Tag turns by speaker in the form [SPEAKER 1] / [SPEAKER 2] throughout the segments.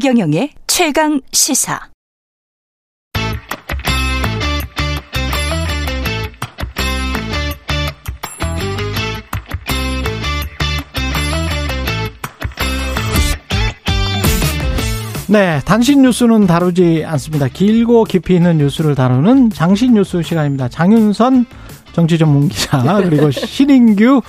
[SPEAKER 1] 최경영의 최강 시사.
[SPEAKER 2] 네, 단신 뉴스는 다루지 않습니다. 길고 깊이 있는 뉴스를 다루는 장신 뉴스 시간입니다. 장윤선 정치 전문 기자 그리고 신인규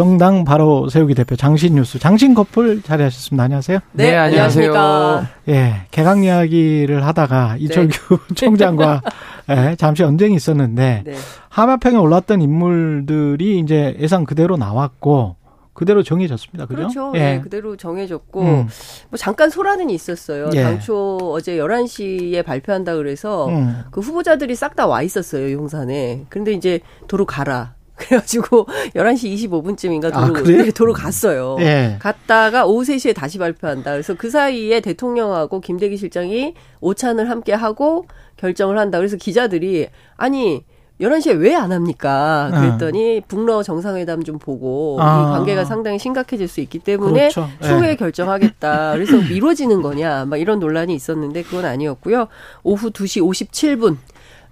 [SPEAKER 2] 정당 바로 세우기 대표 장신 뉴스 장신 커플 자리하셨습니다. 안녕하세요.
[SPEAKER 3] 네, 네 안녕하세요.
[SPEAKER 2] 예, 개강 이야기를 하다가 이철규 네. 총장과 예, 잠시 언쟁이 있었는데 네. 하마평에 올랐던 인물들이 이제 예상 그대로 나왔고 그대로 정해졌습니다. 그죠?
[SPEAKER 3] 그렇죠. 예. 네, 그대로 정해졌고 음. 뭐 잠깐 소란은 있었어요. 예. 당초 어제 11시에 발표한다 그래서 음. 그 후보자들이 싹 다 와 있었어요, 용산에. 그런데 이제 도로 가라. 그래가지고 11시 25분쯤인가 도로, 아, 네, 도로 갔어요. 예. 갔다가 오후 3시에 다시 발표한다. 그래서 그 사이에 대통령하고 김대기 실장이 오찬을 함께 하고 결정을 한다. 그래서 기자들이 아니 11시에 왜 안 합니까? 그랬더니 어. 북러 정상회담 좀 보고 아. 이 관계가 상당히 심각해질 수 있기 때문에 그렇죠. 추후에 네. 결정하겠다. 그래서 미뤄지는 거냐? 막 이런 논란이 있었는데 그건 아니었고요. 오후 2시 57분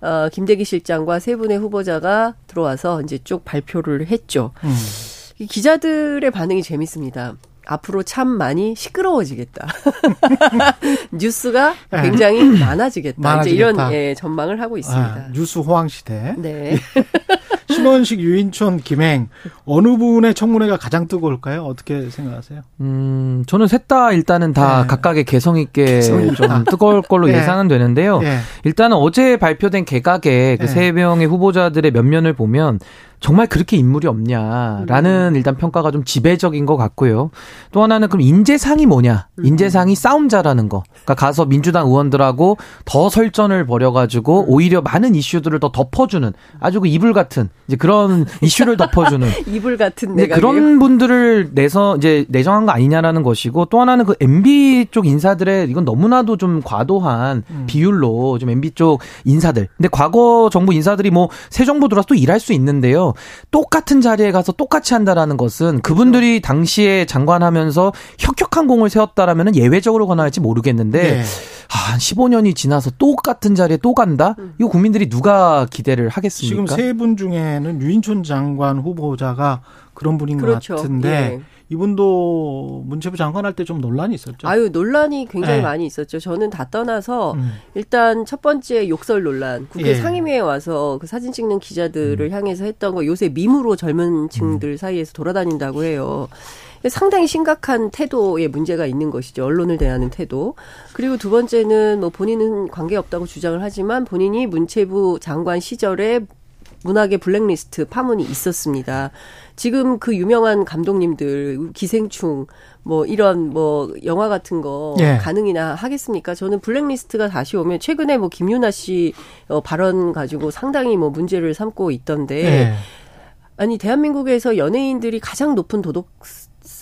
[SPEAKER 3] 어, 김대기 실장과 세 분의 후보자가 들어와서 이제 쭉 발표를 했죠. 음. 기자들의 반응이 재밌습니다. 앞으로 참 많이 시끄러워지겠다. 뉴스가 네. 굉장히 많아지겠다. 많아지겠다. 이제 이런 예, 전망을 하고 있습니다. 아,
[SPEAKER 2] 뉴스 호황 시대. 네. 신원식, 유인촌, 김행 어느 분의 청문회가 가장 뜨거울까요? 어떻게 생각하세요?
[SPEAKER 4] 음, 저는 셋 다 일단은 다 네. 각각의 개성 있게 개성 좀 뜨거울 걸로 네. 예상은 되는데요. 네. 일단은 어제 발표된 개각의 그세 네. 명의 후보자들의 면면을 보면 정말 그렇게 인물이 없냐라는 음. 일단 평가가 좀 지배적인 것 같고요. 또 하나는 그럼 인재상이 뭐냐? 음. 인재상이 싸움자라는 거. 그러니까 가서 민주당 의원들하고 더 설전을 벌여가지고 음. 오히려 많은 이슈들을 더 덮어주는 아주 그 이불 같은 이제 그런 이슈를 덮어주는
[SPEAKER 3] 이불 같은
[SPEAKER 4] 네, 그런 분들을 내서 이제 내정한 거 아니냐라는 것이고 또 하나는 그 MB 쪽 인사들의 이건 너무나도 좀 과도한 음. 비율로 좀 MB 쪽 인사들. 근데 과거 정부 인사들이 뭐 새 정부 들어서 또 일할 수 있는데요. 똑같은 자리에 가서 똑같이 한다라는 것은 그분들이 당시에 장관하면서 혁혁한 공을 세웠다라면 예외적으로 권할지 모르겠는데 네. 한 15년이 지나서 똑같은 자리에 또 간다? 음. 이거 국민들이 누가 기대를 하겠습니까?
[SPEAKER 2] 지금 세 분 중에는 유인촌 장관 후보자가 그런 분인 그렇죠. 것 같은데 예. 이분도 문체부 장관 할 때 좀 논란이 있었죠.
[SPEAKER 3] 아유 논란이 굉장히 네. 많이 있었죠. 저는 다 떠나서 음. 일단 첫 번째 욕설 논란 국회 예. 상임위에 와서 그 사진 찍는 기자들을 음. 향해서 했던 거 요새 밈으로 젊은 층들 음. 사이에서 돌아다닌다고 해요. 상당히 심각한 태도에 문제가 있는 것이죠. 언론을 대하는 태도. 그리고 두 번째는 뭐 본인은 관계 없다고 주장을 하지만 본인이 문체부 장관 시절에 문학의 블랙리스트 파문이 있었습니다. 지금 그 유명한 감독님들 기생충 뭐 이런 뭐 영화 같은 거 예. 가능이나 하겠습니까? 저는 블랙리스트가 다시 오면 최근에 뭐 김유나 씨 어, 발언 가지고 상당히 뭐 문제를 삼고 있던데 예. 아니 대한민국에서 연예인들이 가장 높은 도덕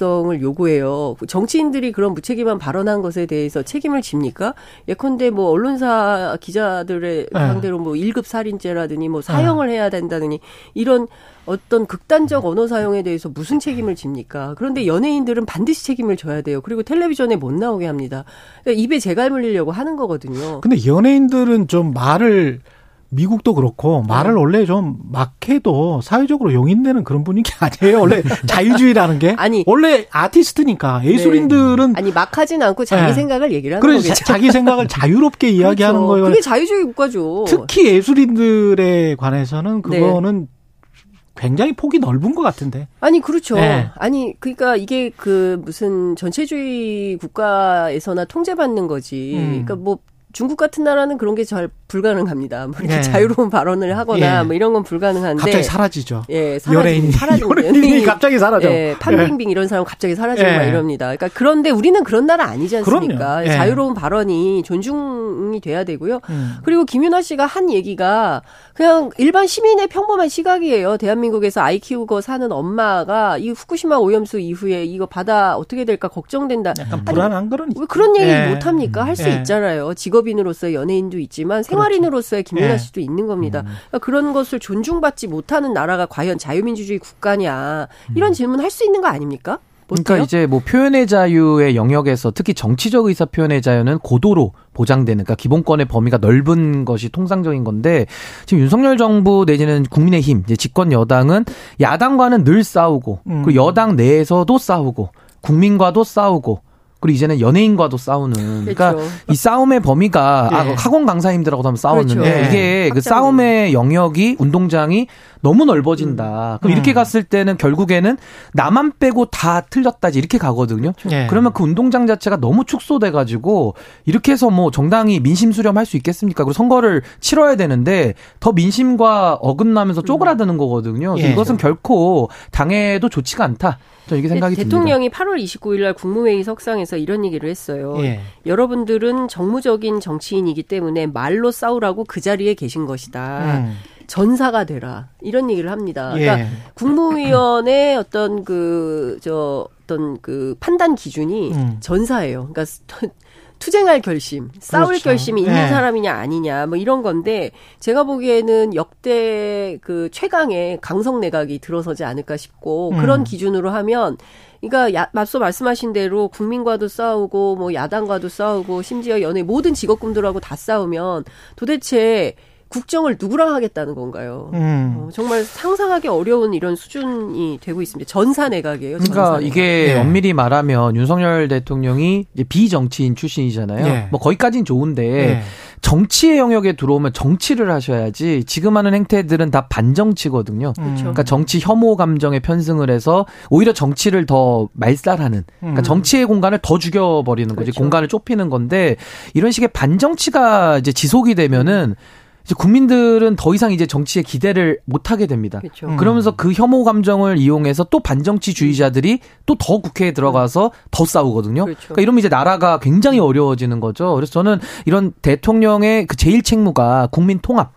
[SPEAKER 3] 성을 요구해요. 정치인들이 그런 무책임한 발언한 것에 대해서 책임을 집니까? 예컨대 뭐 언론사 기자들의 네. 상대로 뭐 1급 살인죄라더니 뭐 사형을 네. 해야 된다느니 이런 어떤 극단적 언어 사용에 대해서 무슨 책임을 집니까? 그런데 연예인들은 반드시 책임을 져야 돼요. 그리고 텔레비전에 못 나오게 합니다. 그러니까 입에 재갈 물리려고 하는 거거든요.
[SPEAKER 2] 근데 연예인들은 좀 말을 미국도 그렇고 말을 네. 원래 좀 막해도 사회적으로 용인되는 그런 분위기 아니에요. 원래 자유주의라는 게 아니 원래 아티스트니까 예술인들은
[SPEAKER 3] 네. 아니 막하진 않고 자기 네. 생각을 얘기를 하는 거죠.
[SPEAKER 2] 자기 생각을 자유롭게 그렇죠. 이야기하는 그렇죠. 거예요.
[SPEAKER 3] 그게 자유주의 국가죠.
[SPEAKER 2] 특히 예술인들에 관해서는 네. 그거는 네. 굉장히 폭이 넓은 것 같은데.
[SPEAKER 3] 아니 그렇죠. 네. 아니 그러니까 이게 그 무슨 전체주의 국가에서나 통제받는 거지. 음. 그러니까 뭐 중국 같은 나라는 그런 게 잘 불가능합니다. 뭐 이렇게 네. 자유로운 발언을 하거나 예. 뭐 이런 건 불가능한데
[SPEAKER 2] 갑자기 사라지죠.
[SPEAKER 3] 예, 연예인 사라지는
[SPEAKER 2] 연예인이 갑자기 사라져.
[SPEAKER 3] 예, 판빙빙 이런 사람 갑자기 사라지고 예. 막 이럽니다. 그러니까 그런데 우리는 그런 나라 아니지 않습니까? 예. 자유로운 발언이 존중이 돼야 되고요. 음. 그리고 김윤아 씨가 한 얘기가 그냥 일반 시민의 평범한 시각이에요. 대한민국에서 아이 키우고 사는 엄마가 이 후쿠시마 오염수 이후에 이거 바다 어떻게 될까 걱정된다.
[SPEAKER 2] 약간 불안한 그런
[SPEAKER 3] 왜 그런 얘기 예. 못 합니까? 할수 예. 있잖아요. 직업인으로서 연예인도 있지만 생활 생활인으로서의 김민아 예. 씨도 있는 겁니다. 음. 그러니까 그런 것을 존중받지 못하는 나라가 과연 자유민주주의 국가냐 이런 음. 질문 할 수 있는 거 아닙니까?
[SPEAKER 4] 그러니까 이제 뭐 표현의 자유의 영역에서 특히 정치적 의사 표현의 자유는 고도로 보장되는 그러니까 기본권의 범위가 넓은 것이 통상적인 건데 지금 윤석열 정부 내지는 국민의힘 이제 집권 여당은 야당과는 늘 싸우고 음. 그리고 여당 내에서도 싸우고 국민과도 싸우고 그리고 이제는 연예인과도 싸우는 그러니까 그렇죠. 이 싸움의 범위가 아, 네. 아, 학원 강사님들하고도 한번 싸웠는데 그렇죠. 이게 그 싸움의 영역이 운동장이 너무 넓어진다. 음. 그럼 음. 이렇게 갔을 때는 결국에는 나만 빼고 다 틀렸다지 이렇게 가거든요. 네. 그러면 그 운동장 자체가 너무 축소돼 가지고 이렇게 해서 뭐 정당이 민심 수렴할 수 있겠습니까? 그리고 선거를 치러야 되는데 더 민심과 어긋나면서 쪼그라드는 거거든요. 예. 이것은 결코 당에도 좋지가 않다. 저 이게 생각이
[SPEAKER 3] 대통령이
[SPEAKER 4] 듭니다.
[SPEAKER 3] 8월 29일 날 국무회의 석상에서 이런 얘기를 했어요. 예. 여러분들은 정무적인 정치인이기 때문에 말로 싸우라고 그 자리에 계신 것이다. 음. 전사가 되라 이런 얘기를 합니다. 그러니까 예. 국무위원의 어떤 그 저 어떤 그 판단 기준이 음. 전사예요. 그러니까 투쟁할 결심, 싸울 그렇죠. 결심이 있는 네. 사람이냐 아니냐 뭐 이런 건데 제가 보기에는 역대 그 최강의 강성 내각이 들어서지 않을까 싶고 음. 그런 기준으로 하면 그러니까 야, 맞서 말씀하신 대로 국민과도 싸우고 뭐 야당과도 싸우고 심지어 연예 모든 직업군들하고 다 싸우면 도대체 국정을 누구랑 하겠다는 건가요? 음. 어, 정말 상상하기 어려운 이런 수준이 되고 있습니다. 전사 내각이에요.
[SPEAKER 4] 전사 그러니까 내각. 이게 네. 엄밀히 말하면 윤석열 대통령이 이제 비정치인 출신이잖아요. 네. 뭐 거기까지는 좋은데 네. 정치의 영역에 들어오면 정치를 하셔야지 지금 하는 행태들은 다 반정치거든요. 그렇죠. 그러니까 정치 혐오 감정에 편승을 해서 오히려 정치를 더 말살하는 그러니까 음. 정치의 공간을 더 죽여버리는 거지 그렇죠. 공간을 좁히는 건데 이런 식의 반정치가 이제 지속이 되면은 음. 이제 국민들은 더 이상 이제 정치에 기대를 못 하게 됩니다. 그렇죠. 음. 그러면서 그 혐오 감정을 이용해서 또 반정치주의자들이 또 더 국회에 들어가서 더 싸우거든요. 그렇죠. 그러니까 이러면 이제 나라가 굉장히 어려워지는 거죠. 그래서 저는 이런 대통령의 그 제일 책무가 국민 통합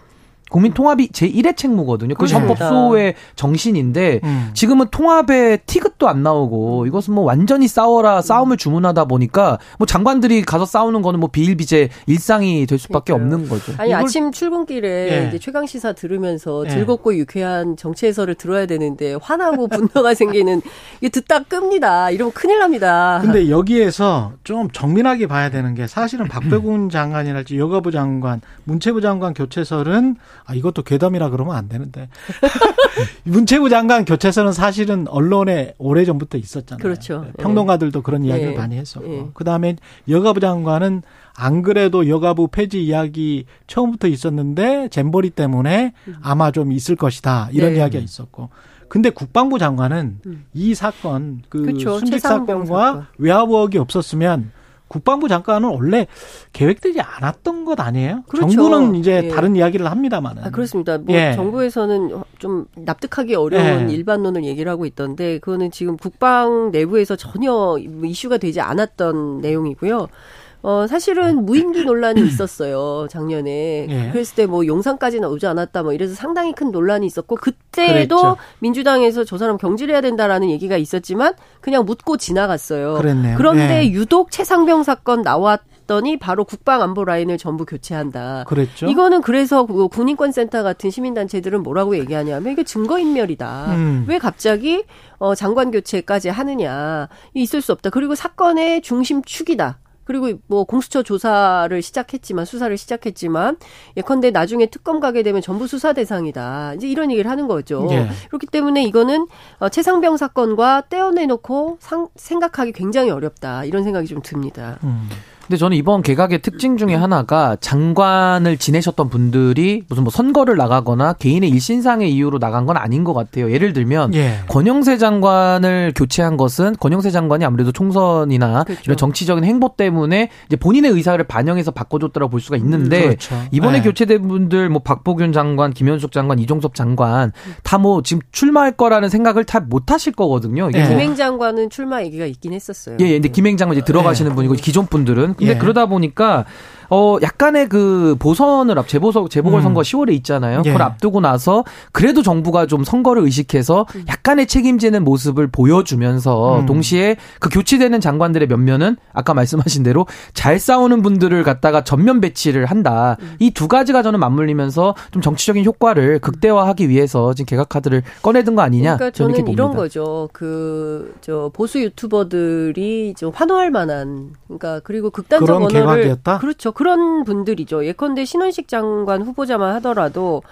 [SPEAKER 4] 국민 통합이 제1의 책무거든요. 그 헌법소의 정신인데 음. 지금은 통합에 티귿도 안 나오고 이것은 뭐 완전히 싸워라 싸움을 주문하다 보니까 뭐 장관들이 가서 싸우는 거는 뭐 비일비재 일상이 될 수밖에 그러니까요. 없는 거죠.
[SPEAKER 3] 아니 아침 출근길에 예. 이제 최강 시사 들으면서 예. 즐겁고 유쾌한 정치 해설을 들어야 되는데 화나고 분노가 생기는 이게 듣다 끕니다. 이러면 큰일 납니다.
[SPEAKER 2] 근데 여기에서 좀 정밀하게 봐야 되는 게 사실은 박배군 장관이랄지 여가부 장관, 문체부 장관 교체설은 아, 이것도 괴담이라 그러면 안 되는데. 문체부 장관 교체서는 사실은 언론에 오래전부터 있었잖아요.
[SPEAKER 3] 그렇죠.
[SPEAKER 2] 네, 평론가들도 그런 네. 이야기를 네. 많이 했었고. 네. 그 다음에 여가부 장관은 안 그래도 여가부 폐지 이야기 처음부터 있었는데 잼버리 때문에 음. 아마 좀 있을 것이다. 이런 네. 이야기가 있었고. 근데 국방부 장관은 음. 이 사건, 그 그렇죠. 순직 사건과 사건. 외화부역이 없었으면 국방부 장관은 원래 계획되지 않았던 것 아니에요? 그렇죠. 정부는 이제 예. 다른 이야기를 합니다만은.
[SPEAKER 3] 아, 그렇습니다. 뭐 예. 정부에서는 좀 납득하기 어려운 예. 일반론을 얘기를 하고 있던데 그거는 지금 국방 내부에서 전혀 이슈가 되지 않았던 내용이고요. 어, 사실은 무인기 논란이 있었어요, 작년에. 예. 그랬을 때 뭐 용산까지는 오지 않았다, 뭐 이래서 상당히 큰 논란이 있었고, 그때도 그랬죠. 민주당에서 저 사람 경질해야 된다라는 얘기가 있었지만, 그냥 묻고 지나갔어요. 그랬네요. 그런데 예. 유독 최상병 사건 나왔 더니 바로 국방 안보 라인을 전부 교체한다. 그랬죠. 이거는 그래서 그 군인권 센터 같은 시민 단체들은 뭐라고 얘기하냐면 이게 증거 인멸이다. 음. 왜 갑자기 어, 장관 교체까지 하느냐. 있을 수 없다. 그리고 사건의 중심 축이다. 그리고 뭐 공수처 조사를 시작했지만 수사를 시작했지만 예컨대 나중에 특검 가게 되면 전부 수사 대상이다. 이제 이런 얘기를 하는 거죠. 예. 그렇기 때문에 이거는 어, 최상병 사건과 떼어내놓고 상, 생각하기 굉장히 어렵다. 이런 생각이 좀 듭니다. 음.
[SPEAKER 4] 근데 저는 이번 개각의 특징 중에 하나가 장관을 지내셨던 분들이 무슨 뭐 선거를 나가거나 개인의 일신상의 이유로 나간 건 아닌 것 같아요. 예를 들면 예. 권영세 장관을 교체한 것은 권영세 장관이 아무래도 총선이나 그렇죠. 이런 정치적인 행보 때문에 이제 본인의 의사를 반영해서 바꿔줬다고 볼 수가 있는데 음, 그렇죠. 이번에 예. 교체된 분들 뭐 박보균 장관, 김현숙 장관, 이종섭 장관 다 뭐 지금 출마할 거라는 생각을 다 못 하실 거거든요.
[SPEAKER 3] 예. 김행 장관은 출마 얘기가 있긴 했었어요.
[SPEAKER 4] 예, 예. 근데 김행 장관 이제 들어가시는 예. 분이고 기존 분들은 근데 예. 그러다 보니까 어 약간의 그 보선을 앞 재보선 재보궐 선거 음. 10월에 있잖아요. 예. 그걸 앞두고 나서 그래도 정부가 좀 선거를 의식해서 약간의 책임지는 모습을 보여주면서 음. 동시에 그 교체되는 장관들의 면면은 아까 말씀하신 대로 잘 싸우는 분들을 갖다가 전면 배치를 한다. 음. 이두 가지가 저는 맞물리면서 좀 정치적인 효과를 극대화하기 위해서 지금 개각 카드를 꺼내든 거 아니냐?
[SPEAKER 3] 그러니까 저는, 저는 이런 거죠. 그 저 보수 유튜버들이 좀 환호할 만한 그러니까 그리고 극단적 언어를 개각이었다? 그렇죠. 그런 분들이죠. 예컨대 신원식 장관 후보자만 하더라도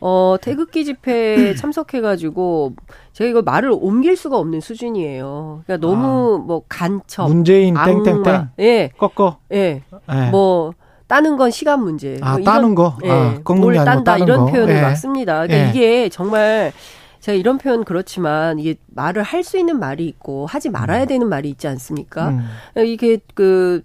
[SPEAKER 3] 어, 태극기 집회에 참석해가지고, 제가 이거 말을 옮길 수가 없는 수준이에요. 그러니까 너무 아, 뭐 간첩.
[SPEAKER 2] 문재인 악마, 땡땡땡.
[SPEAKER 3] 예.
[SPEAKER 2] 꺾어.
[SPEAKER 3] 예. 예. 뭐, 따는 건 시간 문제.
[SPEAKER 2] 아, 뭐 따는 거?
[SPEAKER 3] 예. 아, 뭘 딴다, 이런 거. 표현을 예. 막 씁니다. 그러니까 예. 이게 정말, 제가 이런 표현 그렇지만 이게 말을 할 수 있는 말이 있고 하지 말아야 음. 되는 말이 있지 않습니까? 음. 이게 그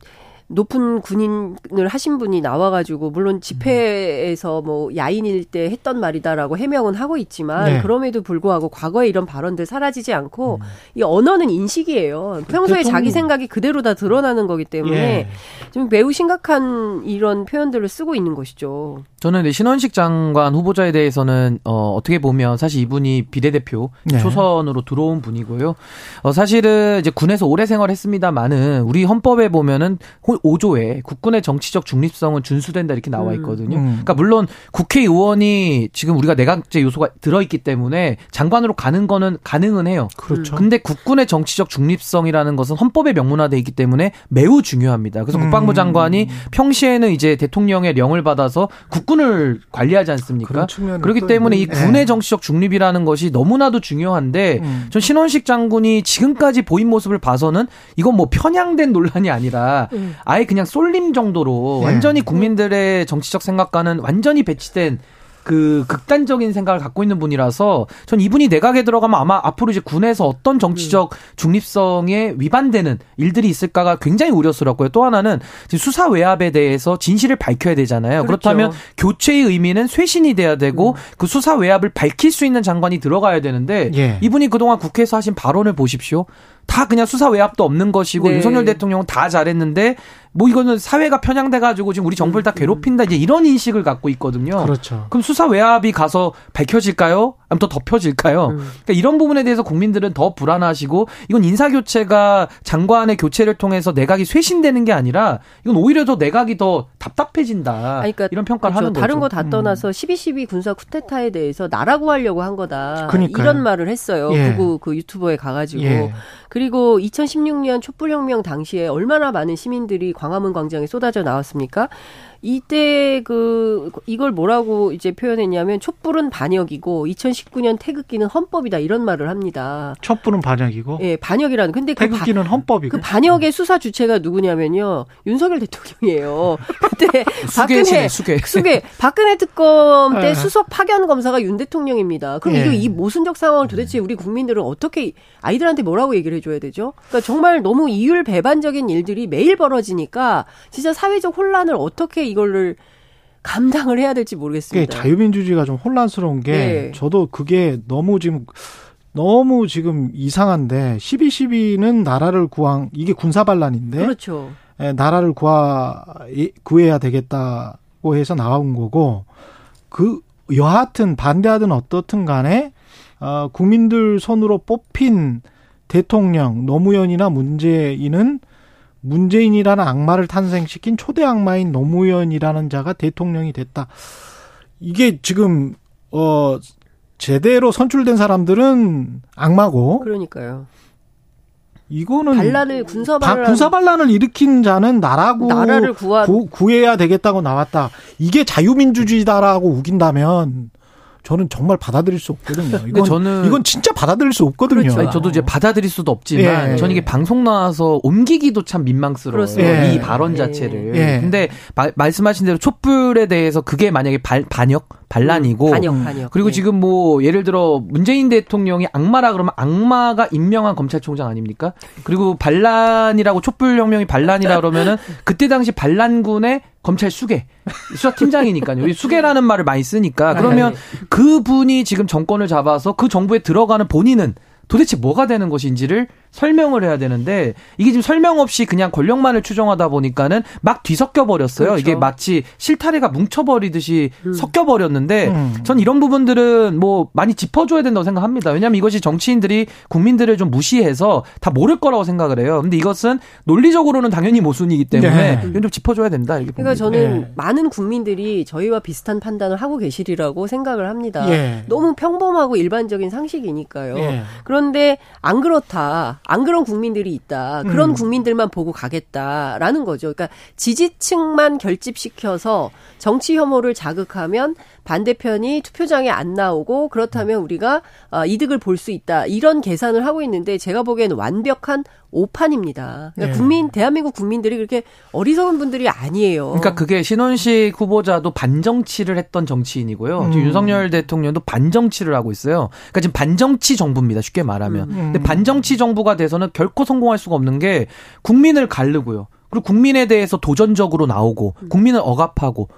[SPEAKER 3] 높은 군인을 하신 분이 나와가지고 물론 집회에서 뭐 야인일 때 했던 말이다라고 해명은 하고 있지만 네. 그럼에도 불구하고 과거에 이런 발언들 사라지지 않고 음. 이 언어는 인식이에요. 평소에 대통령... 자기 생각이 그대로 다 드러나는 거기 때문에 예. 좀 매우 심각한 이런 표현들을 쓰고 있는 것이죠.
[SPEAKER 4] 저는 신원식 장관 후보자에 대해서는 어, 어떻게 보면 사실 이분이 비례대표 네. 초선으로 들어온 분이고요. 어, 사실은 이제 군에서 오래 생활했습니다만은 우리 헌법에 보면은 5조에 국군의 정치적 중립성은 준수된다 이렇게 나와 음. 있거든요. 음. 그러니까 물론 국회의원이 지금 우리가 내각제 요소가 들어있기 때문에 장관으로 가는 거는 가능은 해요.
[SPEAKER 2] 그렇죠.
[SPEAKER 4] 근데 국군의 정치적 중립성이라는 것은 헌법에 명문화돼 있기 때문에 매우 중요합니다. 그래서 음. 국방부 장관이 평시에는 이제 대통령의 령을 받아서 국군 을 관리하지 않습니까? 그렇기 때문에 이 군의 네. 정치적 중립이라는 것이 너무나도 중요한데 음. 전 신원식 장군이 지금까지 보인 모습을 봐서는 이건 뭐 편향된 논란이 아니라 음. 아예 그냥 쏠림 정도로 네. 완전히 국민들의 정치적 생각과는 완전히 배치된 그 극단적인 생각을 갖고 있는 분이라서 전 이분이 내각에 들어가면 아마 앞으로 이제 군에서 어떤 정치적 중립성에 위반되는 일들이 있을까가 굉장히 우려스럽고요. 또 하나는 지금 수사 외압에 대해서 진실을 밝혀야 되잖아요. 그렇죠. 그렇다면 교체의 의미는 쇄신이 돼야 되고 음. 그 수사 외압을 밝힐 수 있는 장관이 들어가야 되는데 예. 이분이 그동안 국회에서 하신 발언을 보십시오. 다 그냥 수사 외압도 없는 것이고 네. 윤석열 대통령은 다 잘했는데 뭐 이거는 사회가 편향돼 가지고 지금 우리 정부를 다 음, 음. 괴롭힌다 이제 이런 인식을 갖고 있거든요.
[SPEAKER 2] 그렇죠.
[SPEAKER 4] 그럼 수사 외압이 가서 밝혀질까요? 아니면 더 덮여질까요? 음. 그러니까 이런 부분에 대해서 국민들은 더 불안하시고 이건 인사 교체가 장관의 교체를 통해서 내각이 쇄신되는 게 아니라 이건 오히려 더 내각이 더 답답해진다. 그러니까 이런 평가를 그렇죠. 하는 거죠.
[SPEAKER 3] 다른 거 다 떠나서 12.12 군사 쿠데타에 대해서 나라 구하려고 한 거다. 그러니까요. 이런 말을 했어요. 예. 그그 그 유튜버에 가가지고. 예. 그리고 2016년 촛불혁명 당시에 얼마나 많은 시민들이 광화문 광장에 쏟아져 나왔습니까? 이때 그 이걸 뭐라고 이제 표현했냐면 촛불은 반역이고 2019년 태극기는 헌법이다 이런 말을 합니다.
[SPEAKER 2] 촛불은 반역이고?
[SPEAKER 3] 예, 반역이라는. 근데
[SPEAKER 2] 그 태극기는 그 헌법이고.
[SPEAKER 3] 그 반역의 수사 주체가 누구냐면요. 윤석열 대통령이에요. 그때 박근혜 수계, 수계 박근혜 특검 때 네. 수석 파견 검사가 윤 대통령입니다. 그럼 예. 이이 모순적 상황을 도대체 우리 국민들은 어떻게 아이들한테 뭐라고 얘기를 해줘야 되죠? 그러니까 정말 너무 이율 배반적인 일들이 매일 벌어지니까 진짜 사회적 혼란을 어떻게 이거를 감당을 해야 될지 모르겠습니다.
[SPEAKER 2] 자유민주주의가 좀 혼란스러운 게 네. 저도 그게 너무 지금 너무 지금 이상한데 12.12는 나라를 구한 이게 군사 반란인데
[SPEAKER 3] 그렇죠.
[SPEAKER 2] 예, 나라를 구하 구해야 되겠다고 해서 나온 거고 그 여하튼 반대하든 어떻든 간에 어, 국민들 손으로 뽑힌 대통령 노무현이나 문재인은 문재인이라는 악마를 탄생시킨 초대 악마인 노무현이라는 자가 대통령이 됐다. 이게 지금 어 제대로 선출된 사람들은 악마고
[SPEAKER 3] 그러니까요.
[SPEAKER 2] 이거는
[SPEAKER 3] 반란을 군사 반란
[SPEAKER 2] 군사 반란을 일으킨 자는 나라고
[SPEAKER 3] 나라를 구하...
[SPEAKER 2] 구, 구해야 되겠다고 나왔다. 이게 자유민주주의다라고 우긴다면 저는 정말 받아들일 수 없거든요. 이건 저는 이건 진짜 받아들일 수 없거든요. 그렇죠.
[SPEAKER 4] 아니, 저도 이제 받아들일 수도 없지만 예. 저는 이게 방송 나와서 옮기기도 참 민망스러워요. 예. 이 발언 자체를. 예. 근데 마, 말씀하신 대로 촛불에 대해서 그게 만약에 발, 반역 반란이고
[SPEAKER 3] 음, 반역, 반역.
[SPEAKER 4] 그리고 네. 지금 뭐 예를 들어 문재인 대통령이 악마라 그러면 악마가 임명한 검찰총장 아닙니까? 그리고 반란이라고 촛불 혁명이 반란이라 그러면은 그때 당시 반란군의 검찰 수계 수사팀장이니까요. 수계라는 말을 많이 쓰니까 그러면 네. 그분이 지금 정권을 잡아서 그 정부에 들어가는 본인은 도대체 뭐가 되는 것인지를 설명을 해야 되는데 이게 지금 설명 없이 그냥 권력만을 추정하다 보니까는 막 뒤섞여 버렸어요. 그렇죠. 이게 마치 실타래가 뭉쳐버리듯이 음. 섞여 버렸는데 음. 전 이런 부분들은 뭐 많이 짚어줘야 된다고 생각합니다. 왜냐하면 이것이 정치인들이 국민들을 좀 무시해서 다 모를 거라고 생각을 해요. 근데 이것은 논리적으로는 당연히 모순이기 때문에 네. 이건 좀 짚어줘야 된다. 이렇게
[SPEAKER 3] 그러니까 봅니다. 저는 네. 많은 국민들이 저희와 비슷한 판단을 하고 계시리라고 생각을 합니다. 예. 너무 평범하고 일반적인 상식이니까요. 예. 그런데 안 그렇다. 안 그런 국민들이 있다. 그런 음. 국민들만 보고 가겠다라는 거죠. 그러니까 지지층만 결집시켜서 정치 혐오를 자극하면 반대편이 투표장에 안 나오고 그렇다면 우리가 어, 이득을 볼 수 있다. 이런 계산을 하고 있는데 제가 보기에는 완벽한 오판입니다. 그러니까 네. 국민 대한민국 국민들이 그렇게 어리석은 분들이 아니에요.
[SPEAKER 4] 그러니까 그게 신원식 후보자도 반정치를 했던 정치인이고요. 음. 지금 윤석열 대통령도 반정치를 하고 있어요. 그러니까 지금 반정치 정부입니다. 쉽게 말하면. 음. 근데 반정치 정부가 돼서는 결코 성공할 수가 없는 게 국민을 가르고요. 그리고 국민에 대해서 도전적으로 나오고 국민을 억압하고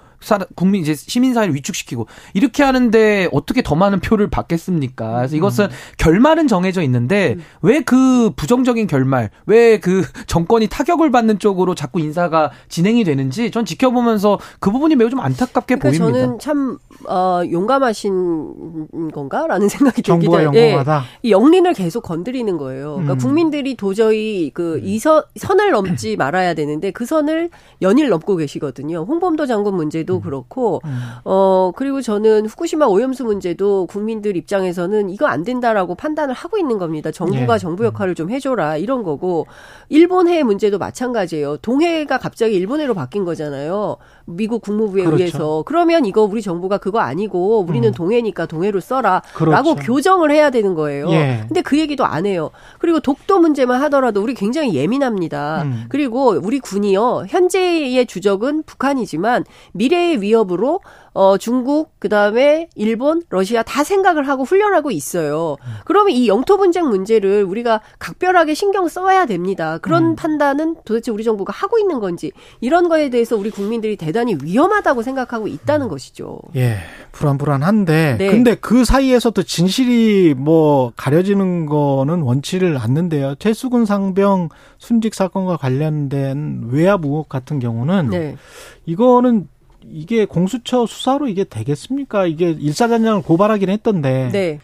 [SPEAKER 4] 국민 이제 시민 사회를 위축시키고 이렇게 하는데 어떻게 더 많은 표를 받겠습니까? 그래서 이것은 음. 결말은 정해져 있는데 음. 왜그 부정적인 결말, 왜 그 정권이 타격을 받는 쪽으로 자꾸 인사가 진행이 되는지 전 지켜보면서 그 부분이 매우 좀 안타깝게
[SPEAKER 3] 그러니까
[SPEAKER 4] 보입니다.
[SPEAKER 3] 저는 참 어, 용감하신 건가라는 생각이
[SPEAKER 2] 들기도 해요. 예,
[SPEAKER 3] 이 영린을 계속 건드리는 거예요. 그러니까 음. 국민들이 도저히 그이 음. 선을 넘지 말아야 되는데 그 선을 연일 넘고 계시거든요. 홍범도 장군 문제 도 음. 그렇고 음. 어 그리고 저는 후쿠시마 오염수 문제도 국민들 입장에서는 이거 안 된다라고 판단을 하고 있는 겁니다. 정부가 예. 정부 역할을 좀 해줘라 이런 거고 일본해 문제도 마찬가지예요. 동해가 갑자기 일본해로 바뀐 거잖아요. 미국 국무부에 그렇죠. 의해서 그러면 이거 우리 정부가 그거 아니고 우리는 음. 동해니까 동해로 써라라고 그렇죠. 교정을 해야 되는 거예요. 예. 근데 그 얘기도 안 해요. 그리고 독도 문제만 하더라도 우리 굉장히 예민합니다. 음. 그리고 우리 군이요 현재의 주적은 북한이지만 미래의 위협으로 어, 중국, 그 다음에 일본, 러시아 다 생각을 하고 훈련하고 있어요. 그러면 이 영토 분쟁 문제를 우리가 각별하게 신경 써야 됩니다. 그런 음. 판단은 도대체 우리 정부가 하고 있는 건지 이런 거에 대해서 우리 국민들이 대단히 위험하다고 생각하고 있다는 음. 것이죠.
[SPEAKER 2] 예, 불안불안한데 네. 근데 그 사이에서도 진실이 뭐 가려지는 거는 원치를 않는데요. 최수근 상병 순직 사건과 관련된 외압 의혹 같은 경우는 네. 이거는 이게 공수처 수사로 이게 되겠습니까? 이게 일사단장을 고발하긴 했던데.
[SPEAKER 3] 네.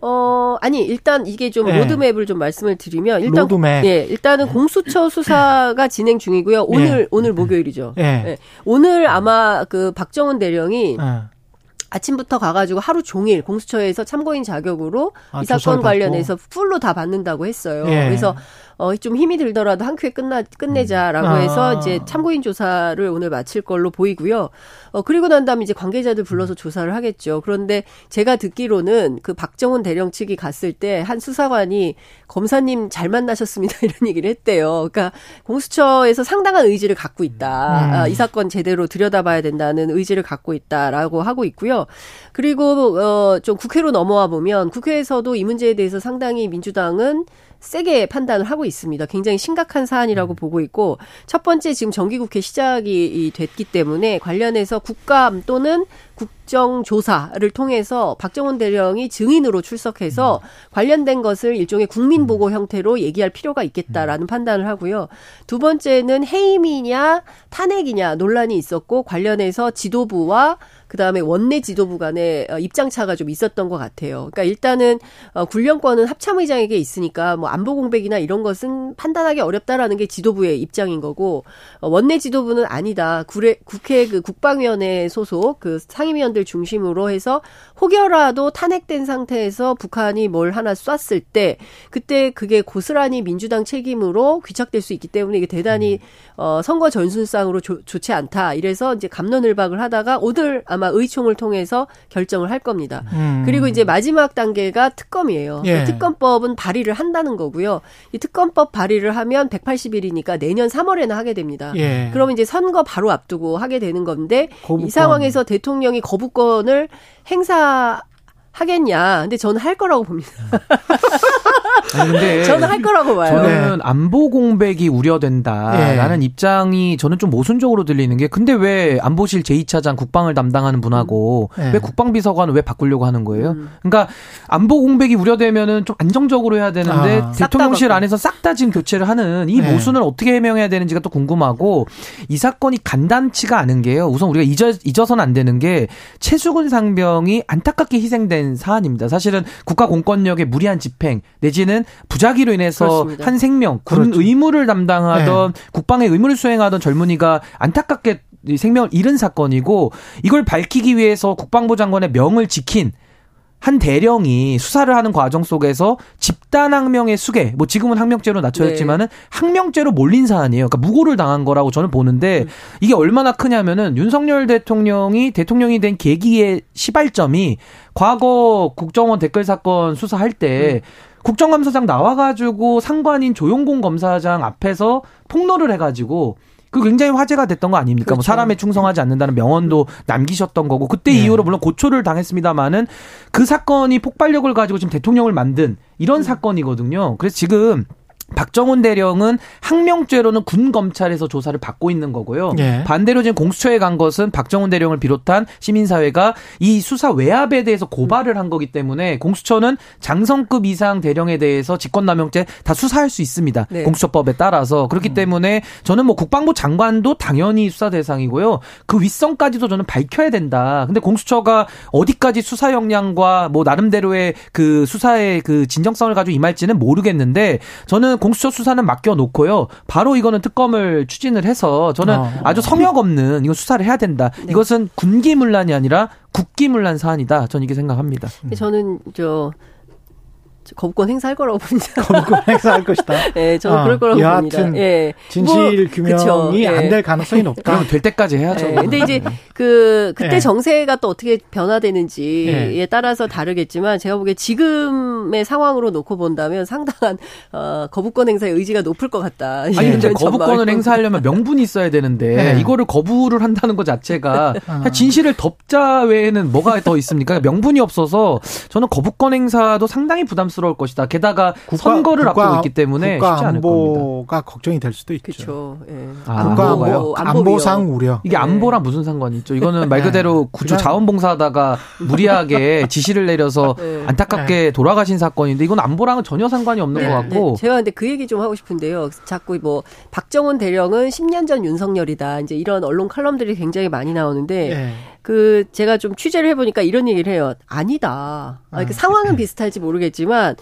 [SPEAKER 3] 어, 아니, 일단 이게 좀 네. 로드맵을 좀 말씀을 드리면, 일단.
[SPEAKER 2] 로드맵.
[SPEAKER 3] 예, 일단은 공수처 수사가 진행 중이고요. 오늘, 네. 오늘 목요일이죠. 네. 네. 오늘 아마 그 박정훈 대령이 아침부터 가가지고 하루 종일 공수처에서 참고인 자격으로 아, 이 사건 관련해서 full로 다 받는다고 했어요. 예. 그래서 어, 좀 힘이 들더라도 한 큐에 끝나, 끝내자라고 음. 해서 아. 이제 참고인 조사를 오늘 마칠 걸로 보이고요. 어, 그리고 난 다음에 이제 관계자들 불러서 조사를 하겠죠. 그런데 제가 듣기로는 그 박정훈 대령 측이 갔을 때 한 수사관이 검사님 잘 만나셨습니다. 이런 얘기를 했대요. 그러니까 공수처에서 상당한 의지를 갖고 있다. 음. 아, 이 사건 제대로 들여다봐야 된다는 의지를 갖고 있다라고 하고 있고요. 그리고 어, 좀 국회로 넘어와 보면 국회에서도 이 문제에 대해서 상당히 민주당은 세게 판단을 하고 있습니다. 굉장히 심각한 사안이라고 음. 보고 있고 첫 번째 지금 정기국회 시작이 됐기 때문에 관련해서 국감 또는 국 정조사를 통해서 박정원 대령이 증인으로 출석해서 음. 관련된 것을 일종의 국민보고 음. 형태로 얘기할 필요가 있겠다라는 음. 판단을 하고요. 두 번째는 해임이냐 탄핵이냐 논란이 있었고 관련해서 지도부와 그 다음에 원내 지도부 간의 어, 입장차가 좀 있었던 것 같아요. 그러니까 일단은 어, 군령권은 합참의장에게 있으니까 뭐 안보 공백이나 이런 것은 판단하기 어렵다라는 게 지도부의 입장인 거고 어, 원내 지도부는 아니다. 국회, 국회 그 국방위원회 소속 그 상임위원 들 중심으로 해서 혹여라도 탄핵된 상태에서 북한이 뭘 하나 쐈을 때 그때 그게 고스란히 민주당 책임으로 귀착될 수 있기 때문에 이게 대단히 어, 선거 전순상으로 조, 좋지 않다. 이래서 이제 감론을박을 하다가 오늘 아마 의총을 통해서 결정을 할 겁니다. 음. 그리고 이제 마지막 단계가 특검이에요. 예. 특검법은 발의를 한다는 거고요. 이 특검법 발의를 하면 180일이니까 내년 3월에는 하게 됩니다. 예. 그러면 이제 선거 바로 앞두고 하게 되는 건데 거부권. 이 상황에서 대통령이 거부 권을 행사 하겠냐. 근데 저는 할 거라고 봅니다.
[SPEAKER 4] 아니 근데
[SPEAKER 3] 저는 할 거라고 봐요.
[SPEAKER 4] 저는 네. 안보 공백이 우려된다라는 네. 입장이 저는 좀 모순적으로 들리는 게 근데 왜 안보실 제2차장 국방을 담당하는 분하고 네. 왜 국방비서관을 왜 바꾸려고 하는 거예요? 음. 그러니까 안보 공백이 우려되면은 좀 안정적으로 해야 되는데 아. 대통령실 안에서 싹 다 지금 교체를 하는 이 네. 모순을 어떻게 해명해야 되는지가 또 궁금하고 이 사건이 간단치가 않은 게요. 우선 우리가 잊어 잊어서는 안 되는 게 최수근 상병이 안타깝게 희생된 사안입니다. 사실은 국가 공권력의 무리한 집행 내지는 부작위로 인해서 그렇습니다. 한 생명 군 그렇죠. 의무를 담당하던 네. 국방의 의무를 수행하던 젊은이가 안타깝게 생명을 잃은 사건이고 이걸 밝히기 위해서 국방부 장관의 명을 지킨 한 대령이 수사를 하는 과정 속에서 집단 항명의 수계, 뭐 지금은 항명죄로 낮춰졌지만은 네. 항명죄로 몰린 사안이에요. 그러니까 무고를 당한 거라고 저는 보는데 음. 이게 얼마나 크냐면은 윤석열 대통령이 대통령이 된 계기의 시발점이 과거 국정원 댓글 사건 수사할 때 음. 국정감사장 나와가지고 상관인 조용공 검사장 앞에서 폭로를 해가지고 그 굉장히 화제가 됐던 거 아닙니까? 뭐 그렇죠. 뭐 사람에 충성하지 않는다는 명언도 남기셨던 거고 그때 네. 이후로 물론 고초를 당했습니다마는 그 사건이 폭발력을 가지고 지금 대통령을 만든 이런 음. 사건이거든요. 그래서 지금 박정훈 대령은 항명죄로는 군 검찰에서 조사를 받고 있는 거고요. 예. 반대로 지금 공수처에 간 것은 박정훈 대령을 비롯한 시민사회가 이 수사 외압에 대해서 고발을 한 거기 때문에 공수처는 장성급 이상 대령에 대해서 직권남용죄 다 수사할 수 있습니다. 네. 공수처법에 따라서 그렇기 음. 때문에 저는 뭐 국방부 장관도 당연히 수사 대상이고요. 그 윗선까지도 저는 밝혀야 된다. 근데 공수처가 어디까지 수사 역량과 뭐 나름대로의 그 수사의 그 진정성을 가지고 임할지는 모르겠는데 저는 저는 공수처 수사는 맡겨놓고요. 바로 이거는 특검을 추진을 해서 저는 어. 아주 성역 없는 이거 수사를 해야 된다. 네. 이것은 군기문란이 아니라 국기문란 사안이다. 저는 이게 생각합니다.
[SPEAKER 3] 저는 저 거부권 행사할 거라고 봅니다.
[SPEAKER 2] 거부권 행사할 것이다.
[SPEAKER 3] 네, 저는 어, 그럴 거라고 여하튼 봅니다. 예.
[SPEAKER 2] 진실 뭐, 규명이 예. 안될 가능성이 높다.
[SPEAKER 4] 그럼 될 때까지 해야죠.
[SPEAKER 3] 예. 근데 이제 그 그때 예. 정세가 또 어떻게 변화되는지에 예. 따라서 다르겠지만 제가 보기에 지금의 상황으로 놓고 본다면 상당한 어, 거부권 행사의 의지가 높을 것 같다.
[SPEAKER 4] 아니 근데 거부권을 행사하려면 명분이 있어야 되는데 예. 이거를 거부를 한다는 것 자체가 어. 진실을 덮자 외에는 뭐가 더 있습니까? 명분이 없어서 저는 거부권 행사도 상당히 부담스럽 부담스러울 것이다. 게다가 국가, 선거를 국가, 앞두고 있기 때문에
[SPEAKER 2] 국가
[SPEAKER 4] 쉽지 않을
[SPEAKER 2] 안보가 걱정이 될 수도 있죠.
[SPEAKER 3] 그렇죠. 예.
[SPEAKER 2] 아, 국가 안보, 안보상 우려.
[SPEAKER 4] 이게 안보랑 무슨 상관이 있죠? 이거는 말 그대로 네. 구조 자원봉사하다가 무리하게 지시를 내려서 네. 안타깝게 네. 돌아가신 사건인데 이건 안보랑은 전혀 상관이 없는 네. 것 같고.
[SPEAKER 3] 네. 제가 근데 그 얘기 좀 하고 싶은데요. 자꾸 뭐 박정원 대령은 10년 전 윤석열이다. 이제 이런 언론 칼럼들이 굉장히 많이 나오는데 네. 그 제가 좀 취재를 해보니까 이런 얘기를 해요. 아니다. 아, 그 상황은 비슷할지 모르겠지만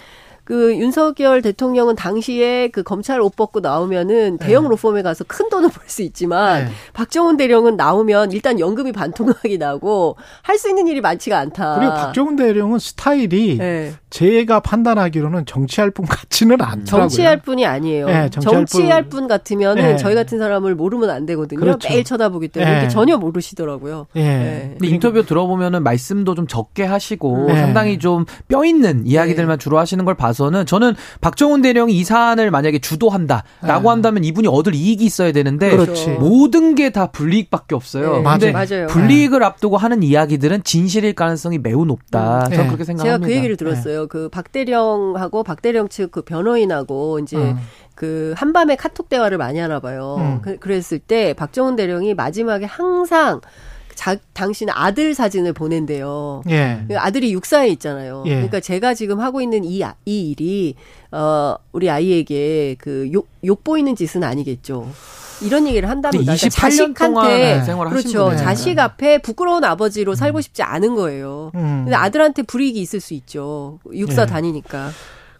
[SPEAKER 3] 그 윤석열 대통령은 당시에 그 검찰 옷 벗고 나오면은 대형 네. 로펌에 가서 큰 돈을 벌 수 있지만 네. 박정훈 대령은 나오면 일단 연금이 반토막이 나고 할 수 있는 일이 많지가 않다.
[SPEAKER 2] 그리고 박정훈 대령은 스타일이 네. 제가 판단하기로는 정치할 분 같지는 않더라고요.
[SPEAKER 3] 정치할 분이 아니에요. 네, 정치할, 정치할 분, 분 같으면은 네. 저희 같은 사람을 모르면 안 되거든요. 그렇죠. 매일 쳐다보기 때문에 네. 전혀 모르시더라고요.
[SPEAKER 4] 네. 근데 인터뷰 들어보면은 말씀도 좀 적게 하시고 상당히 좀 뼈 있는 이야기들만 주로 하시는 걸 봐서 봐서는 저는 박정훈 대령이 이 사안을 만약에 주도한다라고 네. 한다면 이분이 얻을 이익이 있어야 되는데 그렇지. 모든 게 다 불이익밖에 없어요. 네. 근데 맞아요. 불이익을 네. 앞두고 하는 이야기들은 진실일 가능성이 매우 높다. 음. 저는 네. 그렇게 생각합니다.
[SPEAKER 3] 제가 그 얘기를 들었어요. 네. 그 박대령하고 박대령 측 그 변호인하고 이제 음. 그 한밤에 카톡 대화를 많이 하나 봐요. 음. 그, 그랬을 때 박정훈 대령이 마지막에 항상 자, 당신 아들 사진을 보낸대요. 예. 그 아들이 육사에 있잖아요. 예. 그러니까 제가 지금 하고 있는 이, 이 일이, 어, 우리 아이에게 그 욕, 욕 보이는 짓은 아니겠죠. 이런 얘기를 한답니다.
[SPEAKER 4] 그러니까 자식한테
[SPEAKER 3] 그렇죠. 분이네. 자식 앞에 부끄러운 아버지로 음. 살고 싶지 않은 거예요. 음. 근데 아들한테 불이익이 있을 수 있죠. 육사 예. 다니니까.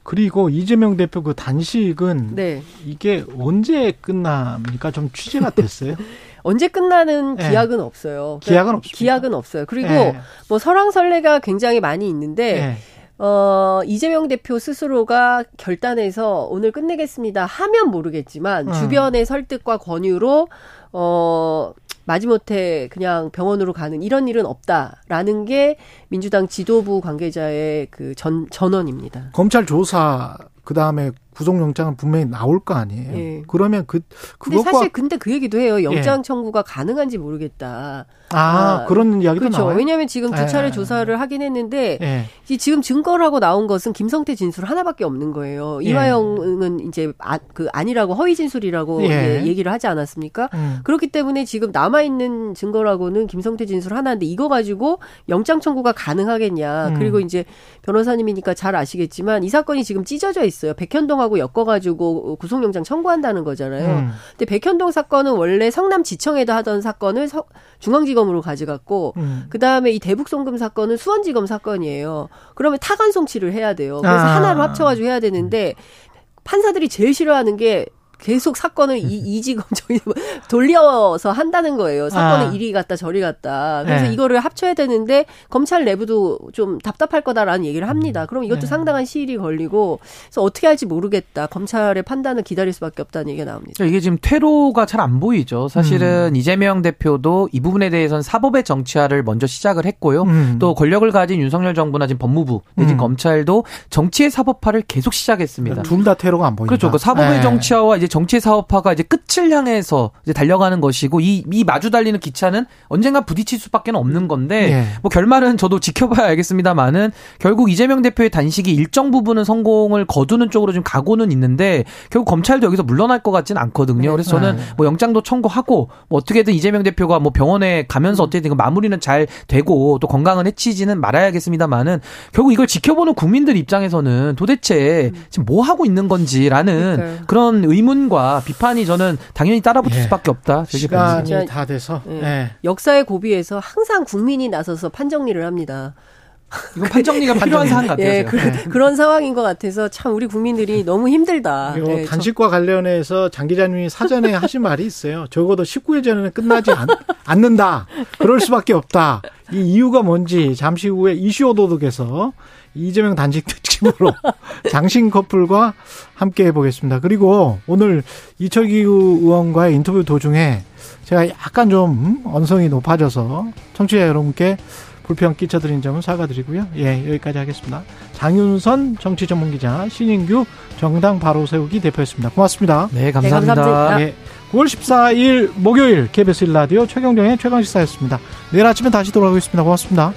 [SPEAKER 2] 그리고 이재명 대표 그 단식은 네. 이게 언제 끝납니까? 좀 취재가 됐어요?
[SPEAKER 3] 언제 끝나는 네. 기약은 없어요.
[SPEAKER 2] 그러니까 기약은 없습니다.
[SPEAKER 3] 기약은 없어요. 그리고 네. 뭐 설왕설래가 굉장히 많이 있는데 네. 어, 이재명 대표 스스로가 결단해서 오늘 끝내겠습니다 하면 모르겠지만 음. 주변의 설득과 권유로 어 마지못해 그냥 병원으로 가는 이런 일은 없다라는 게 민주당 지도부 관계자의 그 전 전언입니다.
[SPEAKER 2] 검찰 조사 그 다음에 구속영장은 분명히 나올 거 아니에요. 예. 그러면 그 그것과
[SPEAKER 3] 근데 사실 근데 그 얘기도 해요. 영장 예. 청구가 가능한지 모르겠다.
[SPEAKER 2] 아, 아 그런 이야기도
[SPEAKER 3] 그렇죠.
[SPEAKER 2] 나와요.
[SPEAKER 3] 왜냐하면 지금 두 차례 예. 조사를 하긴 했는데 예. 지금 증거라고 나온 것은 김성태 진술 하나밖에 없는 거예요. 예. 이화영은 이제 아, 그 아니라고 허위 진술이라고 예. 얘기를 하지 않았습니까? 음. 그렇기 때문에 지금 남아 있는 증거라고는 김성태 진술 하나인데 이거 가지고 영장 청구가 가능하겠냐? 음. 그리고 이제 변호사님이니까 잘 아시겠지만 이 사건이 지금 찢어져 있어요. 백현동 하고 엮어가지고 구속영장 청구한다는 거잖아요. 음. 근데 백현동 사건은 원래 성남지청에도 하던 사건을 중앙지검으로 가져갔고 음. 그 다음에 이 대북송금 사건은 수원지검 사건이에요. 그러면 타간 송치를 해야 돼요. 그래서 아. 하나로 합쳐가지고 해야 되는데 판사들이 제일 싫어하는 게 계속 사건을 이, 이지검 저기 돌려서 한다는 거예요. 사건을 아. 이리 갔다 저리 갔다. 그래서 네. 이거를 합쳐야 되는데 검찰 내부도 좀 답답할 거다라는 얘기를 합니다. 그럼 이것도 네. 상당한 시일이 걸리고 그래서 어떻게 할지 모르겠다. 검찰의 판단을 기다릴 수밖에 없다는 얘기가 나옵니다.
[SPEAKER 4] 이게 지금 퇴로가 잘 안 보이죠. 사실은 음. 이재명 대표도 이 부분에 대해서는 사법의 정치화를 먼저 시작을 했고요. 음. 또 권력을 가진 윤석열 정부나 지금 법무부 내지 음. 검찰도 정치의 사법화를 계속 시작했습니다.
[SPEAKER 2] 둘 다 퇴로가 안 보인다.
[SPEAKER 4] 그렇죠. 그 사법의 네. 정치화와 이제 정치 사업화가 이제 끝을 향해서 이제 달려가는 것이고 이, 이 마주 달리는 기차는 언젠가 부딪힐 수밖에 없는 건데 예. 뭐 결말은 저도 지켜봐야 알겠습니다만은 결국 이재명 대표의 단식이 일정 부분은 성공을 거두는 쪽으로 좀 가고는 있는데 결국 검찰도 여기서 물러날 것 같지는 않거든요. 그래서 저는 네. 뭐 영장도 청구하고 뭐 어떻게든 이재명 대표가 뭐 병원에 가면서 어떻게든 그 마무리는 잘 되고 또 건강은 해치지는 말아야겠습니다만은 결국 이걸 지켜보는 국민들 입장에서는 도대체 지금 뭐 하고 있는 건지라는 그러니까요. 그런 의문 비판과 비판이 저는 당연히 따라붙을 예. 수밖에 없다.
[SPEAKER 2] 시간이 다 돼서 예.
[SPEAKER 3] 예. 역사의 고비에서 항상 국민이 나서서 판정리를 합니다.
[SPEAKER 4] 이건 판정리가 필요한 상황 같아요. 예,
[SPEAKER 3] 그, 네. 런 상황인 것 같아서 참 우리 국민들이 너무 힘들다.
[SPEAKER 2] 네, 단식과 저... 관련해서 장 기자님이 사전에 하신 말이 있어요. 적어도 19일 전에는 끝나지 않, 않는다. 그럴 수밖에 없다. 이 이유가 뭔지 잠시 후에 이슈 오도독에서 이재명 단식 특집으로 장신 커플과 함께 해보겠습니다. 그리고 오늘 이철기 의원과의 인터뷰 도중에 제가 약간 좀 음, 언성이 높아져서 청취자 여러분께 불편 끼쳐드린 점은 사과드리고요. 예, 여기까지 하겠습니다. 장윤선 정치 전문 기자, 신인규 정당 바로 세우기 대표였습니다. 고맙습니다.
[SPEAKER 4] 네, 감사합니다. 네, 감사합니다. 예,
[SPEAKER 2] 9월 14일 목요일 KBS 1라디오 최경정의 최강시사였습니다. 내일 아침에 다시 돌아오겠습니다. 고맙습니다.